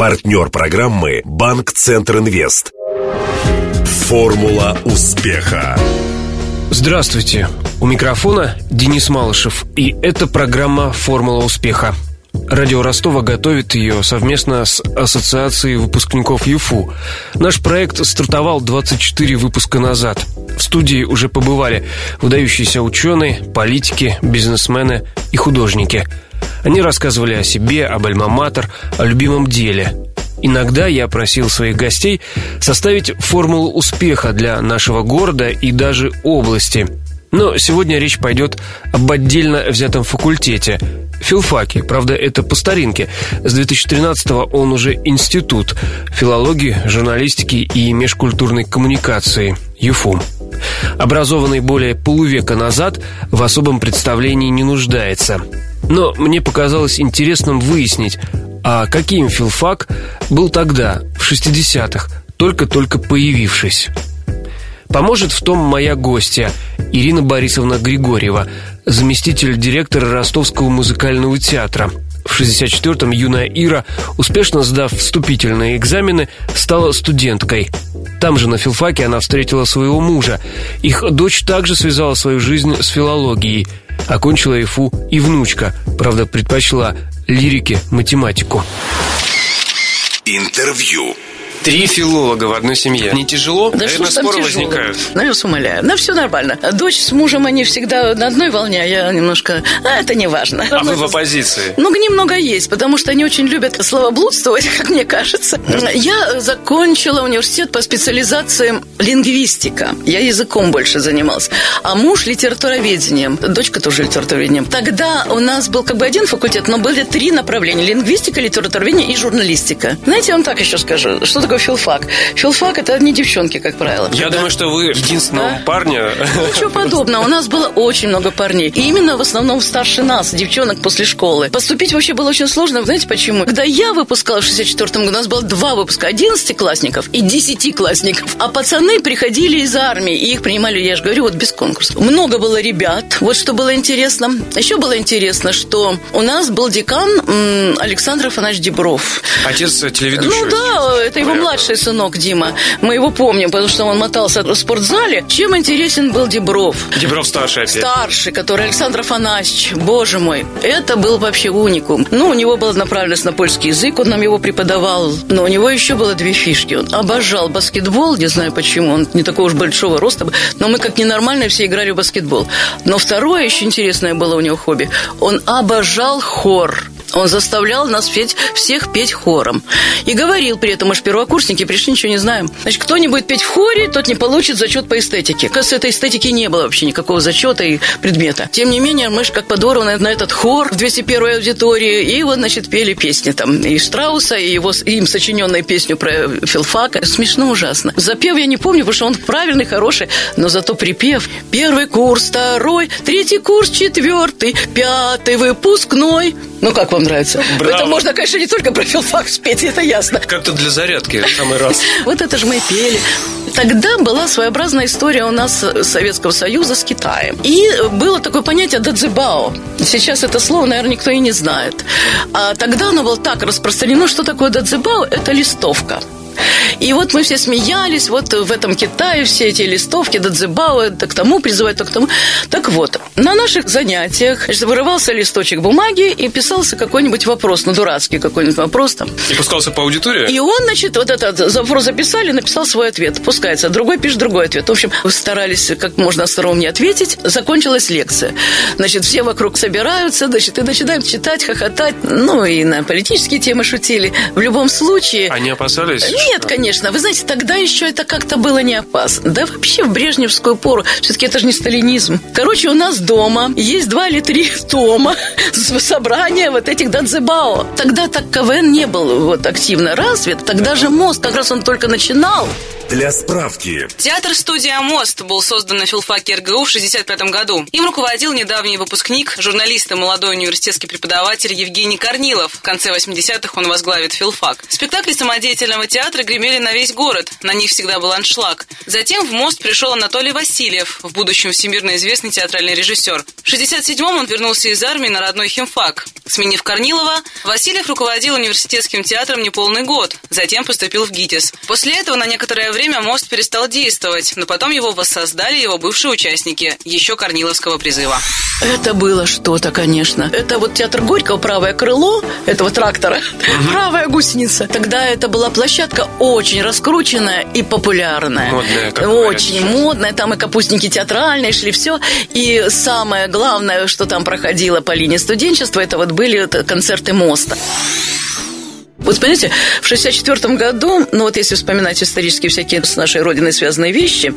Партнер программы «Банк Центр Инвест». Формула успеха. Здравствуйте. У микрофона Денис Малышев. И это программа «Формула успеха». Радио Ростова готовит ее совместно с Ассоциацией выпускников ЮФУ. Наш проект стартовал 24 выпуска назад. В студии уже побывали выдающиеся ученые, политики, бизнесмены и художники – они рассказывали о себе, об альма-матер, о любимом деле. Иногда я просил своих гостей составить формулу успеха для нашего города и даже области. Но сегодня речь пойдет об отдельно взятом факультете – филфаке. Правда, это по старинке. С 2013-го он уже институт филологии, журналистики и межкультурной коммуникации – ЮФУ. Образованный более полувека назад в особом представлении не нуждается – но мне показалось интересным выяснить, а каким филфак был тогда, в 60-х, только-только появившись. Поможет в том моя гостья Ирина Борисовна Григорьева, заместитель директора Ростовского музыкального театра. В 64-м юная Ира, успешно сдав вступительные экзамены, стала студенткой. Там же на филфаке она встретила своего мужа. Их дочь также связала свою жизнь с филологией – Окончила ИФУ и внучка, правда, предпочла лирике математику. Интервью. Три филолога в одной семье. Не тяжело? Да Наверное, что споры там возникают. Ну, я вас умоляю. Да все нормально. Дочь с мужем, они всегда на одной волне, а я немножко... А, это не важно. А вы в оппозиции? Ну, немного есть, потому что они очень любят словоблудствовать, как мне кажется. Я закончила университет по специализациям лингвистика. Я языком больше занималась. А муж литературоведением. Дочка тоже литературоведением. Тогда у нас был как бы один факультет, но были три направления. Лингвистика, литературоведение и журналистика. Знаете, я вам так еще скажу. Что такое филфак? Филфак – это не девчонки, как правило. Я Когда- думаю, что вы единственного Да. парня... Ничего подобного. У нас было очень много парней. И именно в основном старше нас, девчонок после школы. Поступить вообще было очень сложно. Знаете почему? Когда я выпускала в 64 году, у нас было два выпуска. 11-классников и 10-классников. А пацаны приходили из армии. И их принимали, я же говорю, вот без конкурса. Много было ребят. Вот что было интересно. Еще было интересно, что у нас был декан Александр Афанасьевич Дебров. Отец телеведущий. Ну да, это его. Младший сынок Дима. Мы его помним, потому что он мотался в спортзале. Чем интересен был Дебров? Дебров старший опять. Старший, который Александр Афанасьевич, боже мой, это был вообще уникум. Ну, у него была направленность на польский язык, он нам его преподавал. Но у него еще было две фишки. Он обожал баскетбол, не знаю почему, он не такого уж большого роста, но мы как ненормальные все играли в баскетбол. Но второе еще интересное было у него хобби. Он обожал хор. Он заставлял нас петь, всех петь хором. И говорил при этом, мы же первокурсники, пришли, ничего не знаем. Значит, кто не будет петь в хоре, тот не получит зачет по эстетике. Кажется, этой эстетики не было вообще никакого зачета и предмета. Тем не менее, мы же как подорваны на этот хор в 201 аудитории, и вот, значит, пели песни там и Штрауса, и его, им сочиненную песню про филфака. Смешно ужасно. Запев я не помню, потому что он правильный, хороший, но зато припев. Первый курс, второй, третий курс, четвертый, пятый выпускной. Ну, как вам нравится? Браво. Это можно, конечно, не только про филфак спеть, это ясно. Как-то для зарядки в самый раз. Вот это же мы пели. Тогда была своеобразная история у нас Советского Союза с Китаем. И было такое понятие дадзибао. Сейчас это слово, наверное, никто и не знает. А тогда оно было так распространено, что такое дадзибао? Это листовка. И вот мы все смеялись, вот в этом Китае все эти листовки, дадзибао, это к тому призывают, то к тому. Так вот, на наших занятиях значит, вырывался листочек бумаги и писался какой-нибудь вопрос, ну, дурацкий какой-нибудь вопрос там. И пускался по аудитории? И он, значит, вот этот вопрос записали, написал свой ответ. Пускается. Другой пишет другой ответ. В общем, старались как можно остроумнее ответить. Закончилась лекция. Значит, все вокруг собираются, значит, и начинаем читать, хохотать. Ну, и на политические темы шутили. В любом случае... Они опасались? Нет, конечно. Вы знаете, тогда еще это как-то было не опасно. Да вообще в брежневскую пору. Все-таки это же не сталинизм. Короче, у нас дома есть два или три тома с- собрания вот этих дадзебао. Тогда так КВН не был вот активно развит. Тогда же мост, как раз он только начинал. Для справки. Театр-студия «Мост» был создан на филфаке РГУ в 1965 году. Им руководил недавний выпускник, журналист и молодой университетский преподаватель Евгений Корнилов. В конце 80-х он возглавит филфак. Спектакли самодеятельного театра гремели на весь город, на них всегда был аншлаг. Затем в мост пришел Анатолий Васильев, в будущем всемирно известный театральный режиссер. В 67-м он вернулся из армии на родной химфак. Сменив Корнилова, Васильев руководил университетским театром неполный год, затем поступил в ГИТИС. После этого на некоторое время мост перестал действовать, но потом его воссоздали его бывшие участники, еще Корниловского призыва. Это было что-то, конечно. Это вот театр Горького, правое крыло этого трактора, угу. правая гусеница. Тогда это была площадка очень раскрученная и популярная. Модная, как Очень говорят. модная. Там и капустники театральные шли, все. И самое главное, что там проходило по линии студенчества, это вот были концерты моста. Вот понимаете, в 64 году, ну вот если вспоминать исторические всякие с нашей родиной связанные вещи,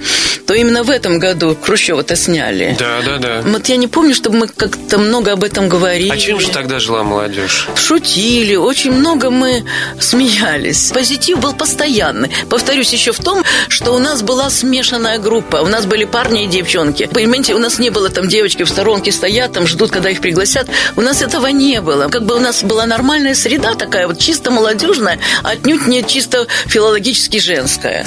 то именно в этом году Хрущева-то сняли. Да, да, да. Вот я не помню, чтобы мы как-то много об этом говорили. А чем же тогда жила молодежь? Шутили, очень много мы смеялись. Позитив был постоянный. Повторюсь еще в том, что у нас была смешанная группа. У нас были парни и девчонки. Понимаете, у нас не было там девочки в сторонке стоят, там ждут, когда их пригласят. У нас этого не было. Как бы у нас была нормальная среда такая, вот чисто молодежная, отнюдь не чисто филологически женская.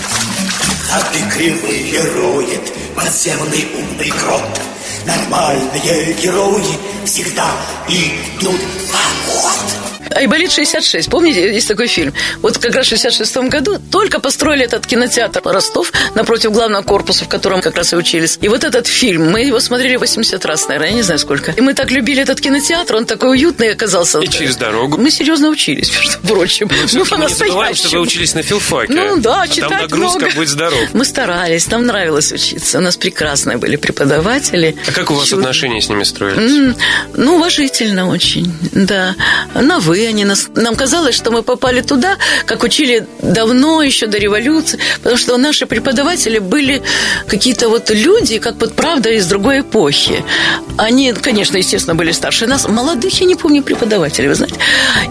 А ты кривые роет подземный умный крот. Нормальные герои всегда идут в поход. Айболит 66, помните, есть такой фильм? Вот как раз в 66 году только построили этот кинотеатр Ростов напротив главного корпуса, в котором как раз и учились. И вот этот фильм, мы его смотрели 80 раз, наверное, я не знаю сколько. И мы так любили этот кинотеатр, он такой уютный оказался. И через дорогу. Мы серьезно учились, между прочим. Ну, мы не забываем, что вы учились на филфаке. Ну да, а читать там нагрузка, много. будь здоров. Мы старались, нам нравилось учиться. У нас прекрасные были преподаватели. А как у вас Чудо. отношения с ними строились? Ну, уважительно очень, да. На «вы» нас... Нам казалось, что мы попали туда, как учили давно, еще до революции, потому что наши преподаватели были какие-то вот люди, как вот правда из другой эпохи. Они, конечно, естественно, были старше нас. Молодых я не помню преподавателей, вы знаете.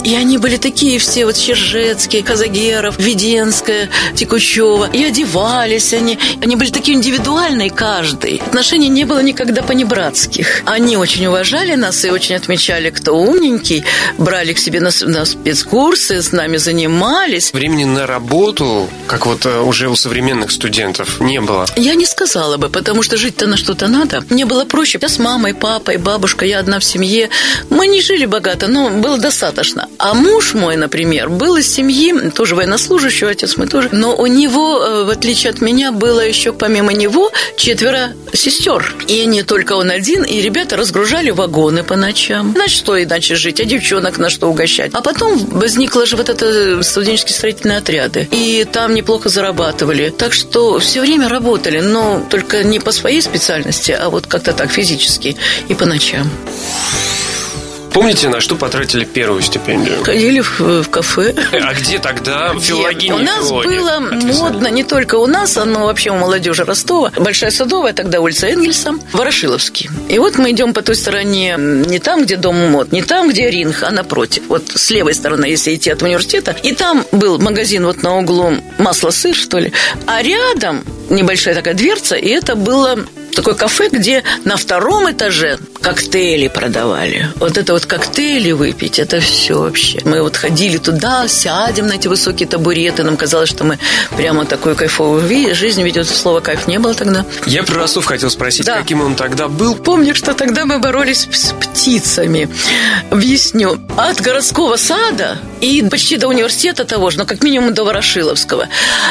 И они были такие все, вот Чержецкий, Казагеров, Веденская, Текучева. И одевались они. Они были такие индивидуальные каждый. Отношений не было никогда понебратских. Они очень уважали нас и очень отмечали, кто умненький, брали к себе на, на спецкурсы, с нами занимались. Времени на работу, как вот э, уже у современных студентов, не было. Я не сказала бы, потому что жить-то на что-то надо. Мне было проще. Я с мамой, папой, бабушкой, я одна в семье. Мы не жили богато, но было достаточно. А муж мой, например, был из семьи, тоже военнослужащий, отец мы тоже. Но у него, э, в отличие от меня, было еще помимо него четверо сестер. И не только он один, и ребята разгружали вагоны по ночам. На что иначе жить, а девчонок на что угощать. А потом возникло же вот это студенческие строительные отряды. И там неплохо зарабатывали. Так что все время работали, но только не по своей специальности, а вот как-то так физически и по ночам. Помните, на что потратили первую стипендию? Ходили в, в кафе. А где тогда филологиня? У нас филология было модно не только у нас, но вообще у молодежи Ростова. Большая Садовая, тогда улица Энгельса, Ворошиловский. И вот мы идем по той стороне, не там, где дом мод, не там, где ринг, а напротив. Вот с левой стороны, если идти от университета. И там был магазин вот на углу масло-сыр, что ли. А рядом небольшая такая дверца, и это было такое кафе, где на втором этаже коктейли продавали. Вот это вот коктейли выпить, это все вообще. Мы вот ходили туда, сядем на эти высокие табуреты, нам казалось, что мы прямо такую кайфовую жизнь ведет. Слова кайф не было тогда. Я про Ростов хотел спросить, Да. каким он тогда был? Помню, что тогда мы боролись с птицами. Объясню. От городского сада и почти до университета того же, но как минимум до Ворошиловского.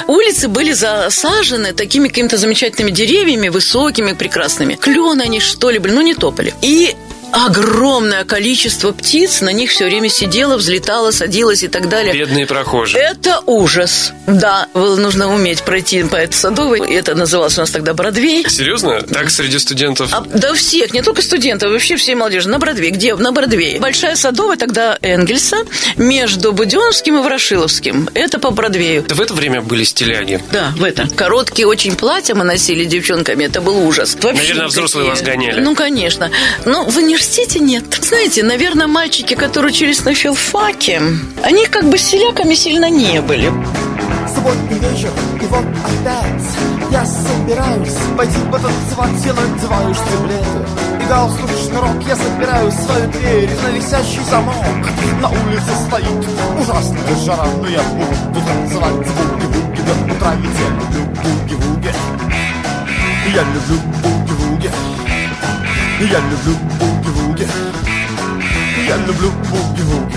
Улицы были засажены такими какими-то замечательными деревьями, высокими, прекрасными. Клены они, что ли, блин, ну не тополи. И огромное количество птиц на них все время сидело, взлетало, садилось и так далее. Бедные прохожие. Это ужас. Да, было- нужно уметь пройти по этой садовой. Это называлось у нас тогда Бродвей. Серьезно? Так среди студентов? А, да всех, не только студентов, вообще все молодежи. На Бродвее. Где? На Бродвее. Большая Садовая тогда Энгельса между Буденновским и Ворошиловским. Это по Бродвею. В это время были стиляги. Да, в это. Короткие очень платья мы носили девчонками. Это был ужас. Вообще Наверное, взрослые вас гоняли. Ну, конечно. Но в университете нет. Знаете, наверное, мальчики, которые учились на филфаке, они как бы селяками сильно не были. Субботний вечер, и вот опять Я собираюсь. Пойти потанцевать Я надеваю штиблеты и галстук шнурок Я запираю свою дверь. На висящий замок На улице стоит ужасная жара. Но я буду танцевать звук А ведь я люблю буги-вуги. Я люблю буги-вуги. Я люблю буги-вуги Я люблю буги-вуги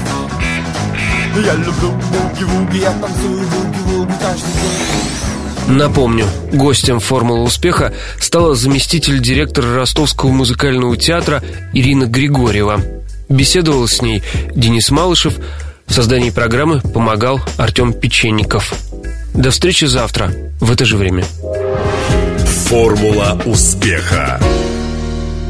Я люблю буги-вуги Я танцую буги-вуги каждый день Напомню, гостем «Формулы успеха» стала заместитель директора Ростовского музыкального театра Ирина Григорьева. Беседовал с ней Денис Малышев, в создании программы помогал Артем Печенников. До встречи завтра в это же время. Формула успеха.